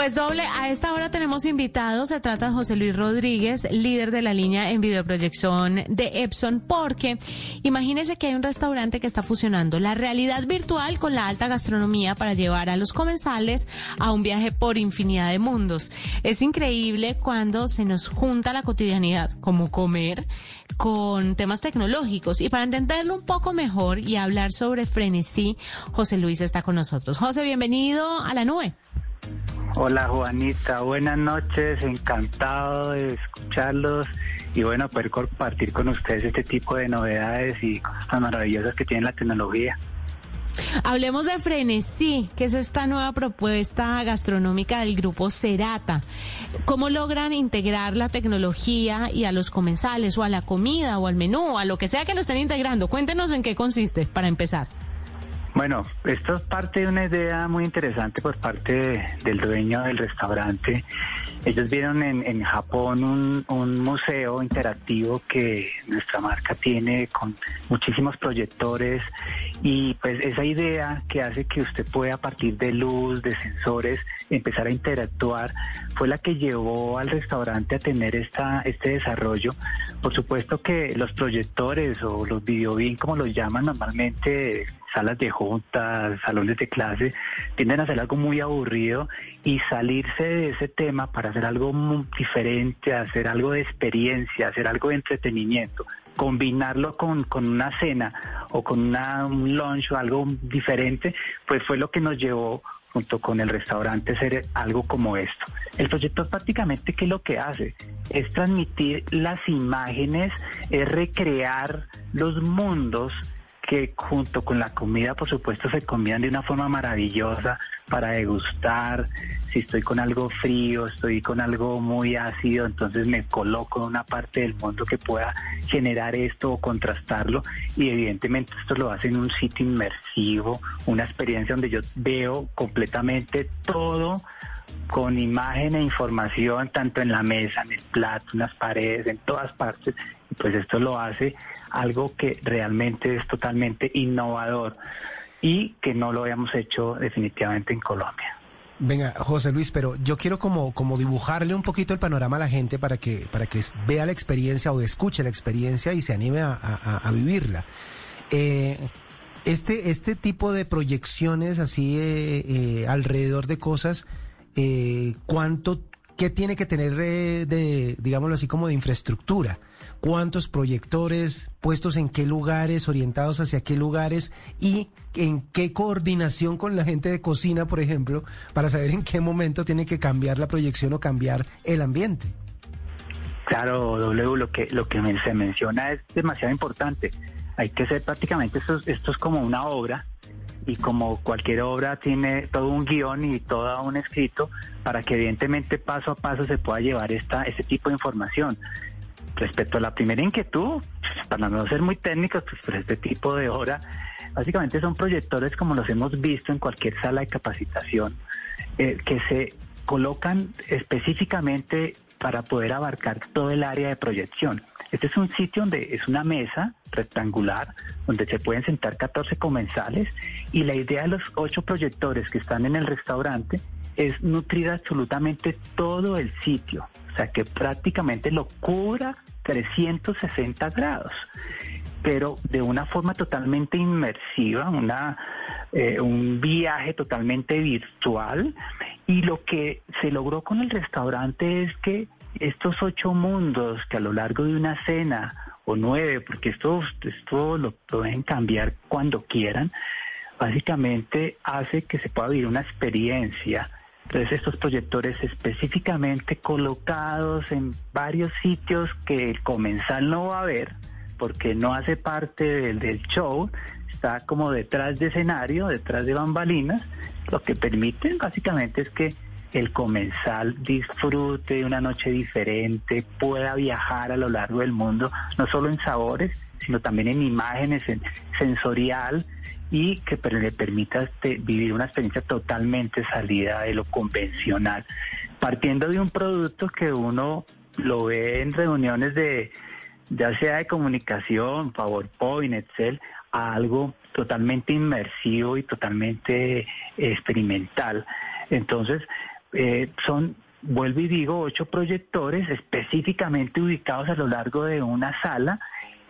Pues doble, a esta hora tenemos invitados, se trata de José Luis Rodríguez, líder de la línea en videoproyección de Epson, porque imagínese que hay un restaurante que está fusionando la realidad virtual con la alta gastronomía para llevar a los comensales a un viaje por infinidad de mundos. Es increíble cuando se nos junta la cotidianidad, como comer, con temas tecnológicos. Y para entenderlo un poco mejor y hablar sobre frenesí, José Luis está con nosotros. José, bienvenido a la nube. Hola Juanita, buenas noches, encantado de escucharlos y bueno, poder compartir con ustedes este tipo de novedades y cosas maravillosas que tiene la tecnología. Hablemos de Frenesí, que es esta nueva propuesta gastronómica del grupo Cerata. ¿Cómo logran integrar la tecnología y a los comensales o a la comida o al menú, a lo que sea que lo estén integrando? Cuéntenos en qué consiste para empezar. Bueno, esto es parte de una idea muy interesante por parte del dueño del restaurante. Ellos vieron en, Japón un, un, museo interactivo que nuestra marca tiene con muchísimos proyectores y pues esa idea que hace que usted pueda a partir de luz, de sensores, empezar a interactuar, fue la que llevó al restaurante a tener esta, este desarrollo. Por supuesto que los proyectores o los videobin, como los llaman normalmente, salas de juntas, salones de clase, tienden a ser algo muy aburrido y salirse de ese tema para hacer algo muy diferente, hacer algo de experiencia, hacer algo de entretenimiento, combinarlo con, con una cena o con una, un lunch o algo diferente, pues fue lo que nos llevó junto con el restaurante hacer algo como esto. El proyecto prácticamente qué es lo que hace es transmitir las imágenes, es recrear los mundos que junto con la comida, por supuesto, se comían de una forma maravillosa para degustar. Si estoy con algo frío, estoy con algo muy ácido, entonces me coloco en una parte del mundo que pueda generar esto o contrastarlo. Y evidentemente esto lo hace en un sitio inmersivo, una experiencia donde yo veo completamente todo con imagen e información tanto en la mesa, en el plato, en las paredes, en todas partes. Pues esto lo hace algo que realmente es totalmente innovador y que no lo habíamos hecho definitivamente en Colombia. Venga, José Luis, pero yo quiero como, como dibujarle un poquito el panorama a la gente para que, para que vea la experiencia o escuche la experiencia y se anime a, vivirla. Eh, este, este tipo de proyecciones así eh, eh, alrededor de cosas, eh, cuánto, qué tiene que tener eh, de, digámoslo así, como de infraestructura. ¿Cuántos proyectores puestos en qué lugares, orientados hacia qué lugares y en qué coordinación con la gente de cocina, por ejemplo, para saber en qué momento tiene que cambiar la proyección o cambiar el ambiente? Claro, W, lo que, lo que se menciona es demasiado importante. Hay que ser prácticamente, esto, es como una obra y como cualquier obra tiene todo un guion y todo un escrito para que evidentemente paso a paso se pueda llevar esta, este tipo de información. Respecto a la primera inquietud, para no ser muy técnicos, pues por este tipo de obra, básicamente son proyectores como los hemos visto en cualquier sala de capacitación, eh, que se colocan específicamente para poder abarcar todo el área de proyección. Este es un sitio donde es una mesa rectangular donde se pueden sentar 14 comensales y la idea de los ocho proyectores que están en el restaurante es nutrir absolutamente todo el sitio, o sea que prácticamente lo cubra 360 grados, pero de una forma totalmente inmersiva, una, eh, un viaje totalmente virtual y lo que se logró con el restaurante es que estos ocho mundos que a lo largo de una cena o nueve, porque esto, esto lo pueden cambiar cuando quieran, básicamente hace que se pueda vivir una experiencia. Entonces estos proyectores específicamente colocados en varios sitios que el comensal no va a ver, porque no hace parte del, del show, está como detrás de escenario, detrás de bambalinas, lo que permite básicamente es que el comensal disfrute de una noche diferente, pueda viajar a lo largo del mundo, no solo en sabores, sino también en imágenes, en sensorial y que le permita este, vivir una experiencia totalmente salida de lo convencional, partiendo de un producto que uno lo ve en reuniones de ya sea de comunicación, PowerPoint, Excel, a algo totalmente inmersivo y totalmente experimental. Entonces, eh, son, vuelvo y digo, ocho proyectores específicamente ubicados a lo largo de una sala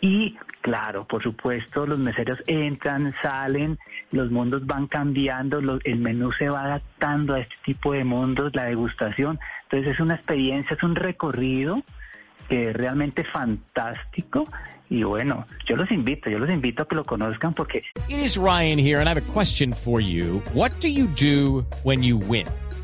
y claro, por supuesto, los meseros entran, salen, los mundos van cambiando, el menú se va adaptando a este tipo de mundos, la degustación. Entonces es una experiencia, es un recorrido que es realmente fantástico. Y bueno, yo los invito, yo los invito a que lo conozcan porque... It is Ryan here and I have a question for you. What do you do when you win?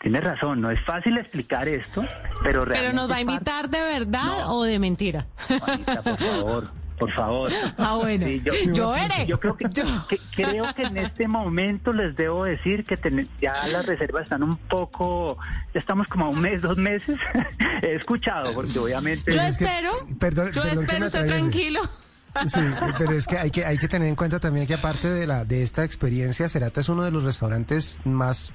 Tienes razón, no es fácil explicar esto, pero realmente... ¿Pero nos va a invitar de verdad o de mentira? Juanita, por favor, por favor. Ah, bueno. Sí, yo, yo, veré. Yo creo que, que, creo que en este momento les debo decir que ten, ya las reservas están un poco, ya estamos como a un mes, dos meses. He escuchado, porque obviamente... Yo espero, que, perdón, yo perdón espero, usted tranquilo. Sí, pero es que hay que hay que tener en cuenta también que aparte de la de esta experiencia, Cerata es uno de los restaurantes más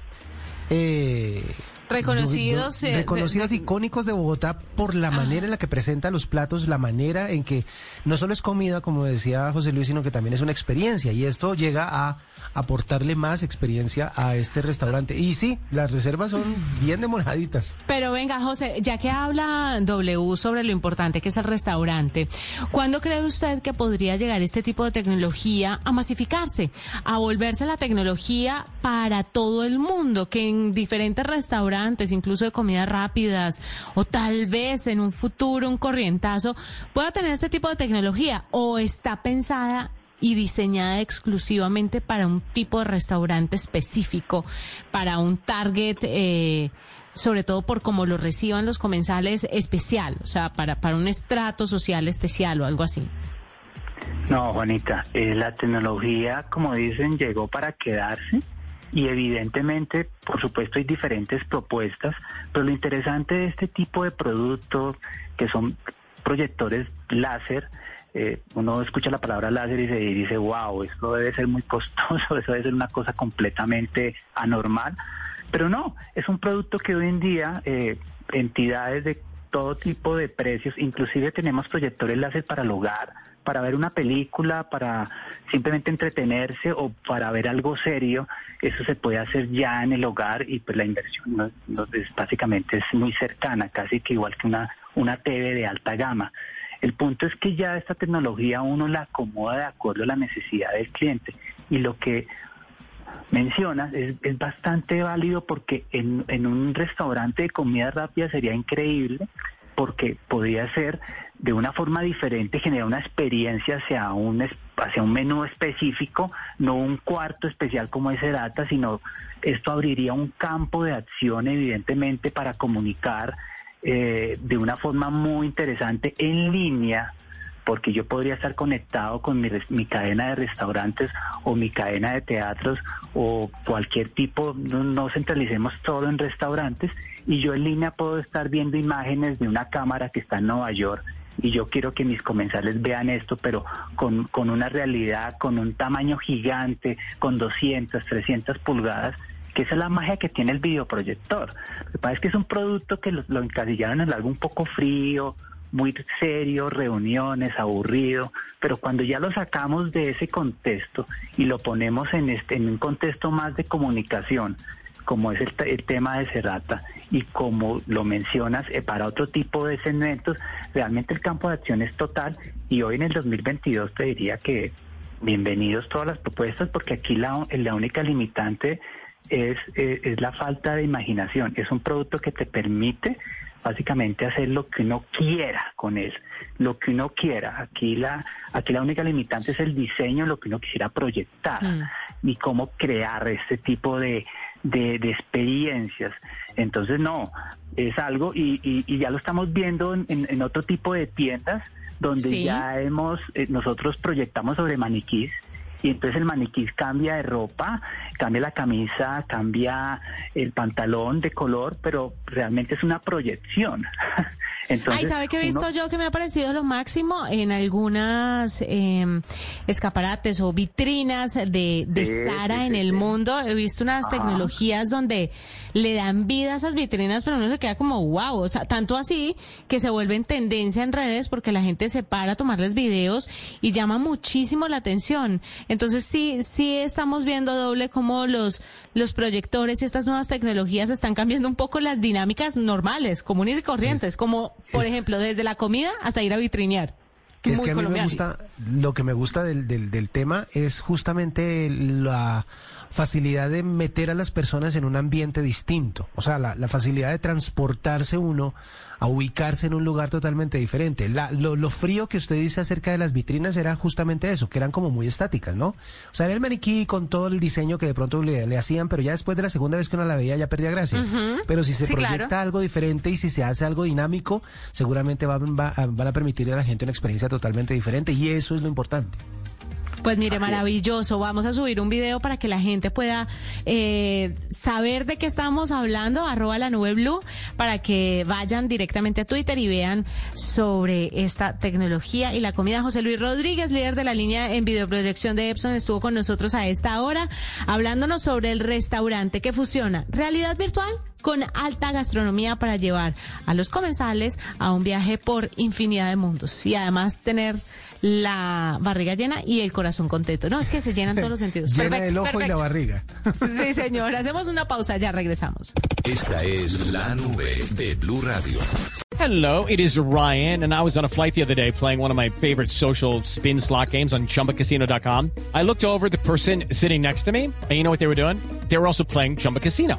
eh, reconocidos eh, reconocidos icónicos de Bogotá por la manera en la que presenta los platos, la manera en que no solo es comida, como decía José Luis, sino que también es una experiencia y esto llega a aportarle más experiencia a este restaurante. Y sí, las reservas son bien demoraditas. Pero venga, José, ya que habla W sobre lo importante que es el restaurante, ¿cuándo cree usted que podría llegar este tipo de tecnología a masificarse, a volverse la tecnología para todo el mundo, que en diferentes restaurantes, incluso de comidas rápidas, o tal vez en un futuro un corrientazo, pueda tener este tipo de tecnología o está pensada y diseñada exclusivamente para un tipo de restaurante específico, para un target, eh, sobre todo por cómo lo reciban los comensales especial, o sea, para, para un estrato social especial o algo así. No, Juanita, eh, la tecnología, como dicen, llegó para quedarse y evidentemente, por supuesto, hay diferentes propuestas, pero lo interesante de este tipo de productos, que son proyectores láser, eh, uno escucha la palabra láser y se dice, wow, esto debe ser muy costoso, eso debe ser una cosa completamente anormal. Pero no, es un producto que hoy en día eh, entidades de todo tipo de precios, inclusive tenemos proyectores láser para el hogar, para ver una película, para simplemente entretenerse o para ver algo serio, eso se puede hacer ya en el hogar y pues la inversión básicamente es muy cercana, casi que igual que una, una TV de alta gama. El punto es que ya esta tecnología uno la acomoda de acuerdo a la necesidad del cliente y lo que mencionas es, es bastante válido porque en un restaurante de comida rápida sería increíble porque podría ser de una forma diferente generar una experiencia hacia un hacia un menú específico, no un cuarto especial como ese data, sino esto abriría un campo de acción evidentemente para comunicar eh, de una forma muy interesante en línea, porque yo podría estar conectado con mi, mi, cadena de restaurantes o mi cadena de teatros o cualquier tipo, no, no, centralicemos todo en restaurantes, y yo en línea puedo estar viendo imágenes de una cámara que está en Nueva York. Y yo quiero que mis comensales vean esto, pero con, con una realidad, con un tamaño gigante, con 200, 300 pulgadas, que esa es la magia que tiene el videoproyector. Lo que pasa es que es un producto que lo, lo encasillaron en algo un poco frío, muy serio, reuniones, aburrido, pero cuando ya lo sacamos de ese contexto y lo ponemos en, este, en un contexto más de comunicación, como es el, el tema de Serrata, y como lo mencionas, eh, para otro tipo de segmentos, realmente el campo de acción es total y hoy en el 2022 te diría que bienvenidos todas las propuestas porque aquí la, la única limitante es, eh, es la falta de imaginación. Es un producto que te permite básicamente hacer lo que uno quiera con él, lo que uno quiera. Aquí la, aquí la única limitante es el diseño, lo que uno quisiera proyectar y cómo crear este tipo de, de, de experiencias. Entonces, no, es algo, y, y, y ya lo estamos viendo en, en- en otro tipo de tiendas, donde Sí. ya hemos, eh, nosotros proyectamos sobre maniquís, y entonces el maniquí cambia de ropa, cambia la camisa, cambia el pantalón de color, pero realmente es una proyección. Entonces, Ay, ¿sabe qué he visto uno- yo que me ha parecido lo máximo en algunas eh, escaparates o vitrinas de, de Sí, Sara sí, en sí, el mundo? He visto unas Ajá. tecnologías donde le dan vida a esas vitrinas, pero uno se queda como wow, o sea, tanto así que se vuelven tendencia en redes porque la gente se para a tomarles videos y llama muchísimo la atención. Entonces sí, sí estamos viendo doble cómo los, los proyectores y estas nuevas tecnologías están cambiando un poco las dinámicas normales, comunes y corrientes, Es- como por es- ejemplo desde la comida hasta ir a vitrinear. Es Muy que a mí me gusta, lo que me gusta del, del, del tema es justamente la facilidad de meter a las personas en un ambiente distinto. O sea, la, la facilidad de transportarse uno a ubicarse en un lugar totalmente diferente. La- lo, lo frío que usted dice acerca de las vitrinas era justamente eso, que eran como muy estáticas, ¿no? O sea, era el maniquí con todo el diseño que de pronto le, le hacían, pero ya después de la segunda vez que uno la veía ya perdía gracia. Pero si se Sí, proyecta claro. algo diferente y si se hace algo dinámico, seguramente va- va- van a permitirle a la gente una experiencia totalmente diferente y eso es lo importante. Pues mire, maravilloso. Vamos a subir un video para que la gente pueda eh, saber de qué estamos hablando, arroba la nube blue, para que vayan directamente a Twitter y vean sobre esta tecnología y la comida. José Luis Rodríguez, líder de la línea en videoproyección de Epson, estuvo con nosotros a esta hora hablándonos sobre el restaurante que fusiona realidad virtual con alta gastronomía para llevar a los comensales a un viaje por infinidad de mundos y además tener la barriga llena y el corazón contento. No, es que se llenan todos los sentidos. Llena Perfecto, el ojo y la barriga. Sí, señor. Hacemos una pausa, ya regresamos. Esta es la nube de Blue Radio. Hello, it is Ryan, and I was on a flight the other day playing one of my favorite social spin slot games on chumbacasino.com. I looked over at the person sitting next to me, and you know what they were doing? They were also playing Chumba Casino.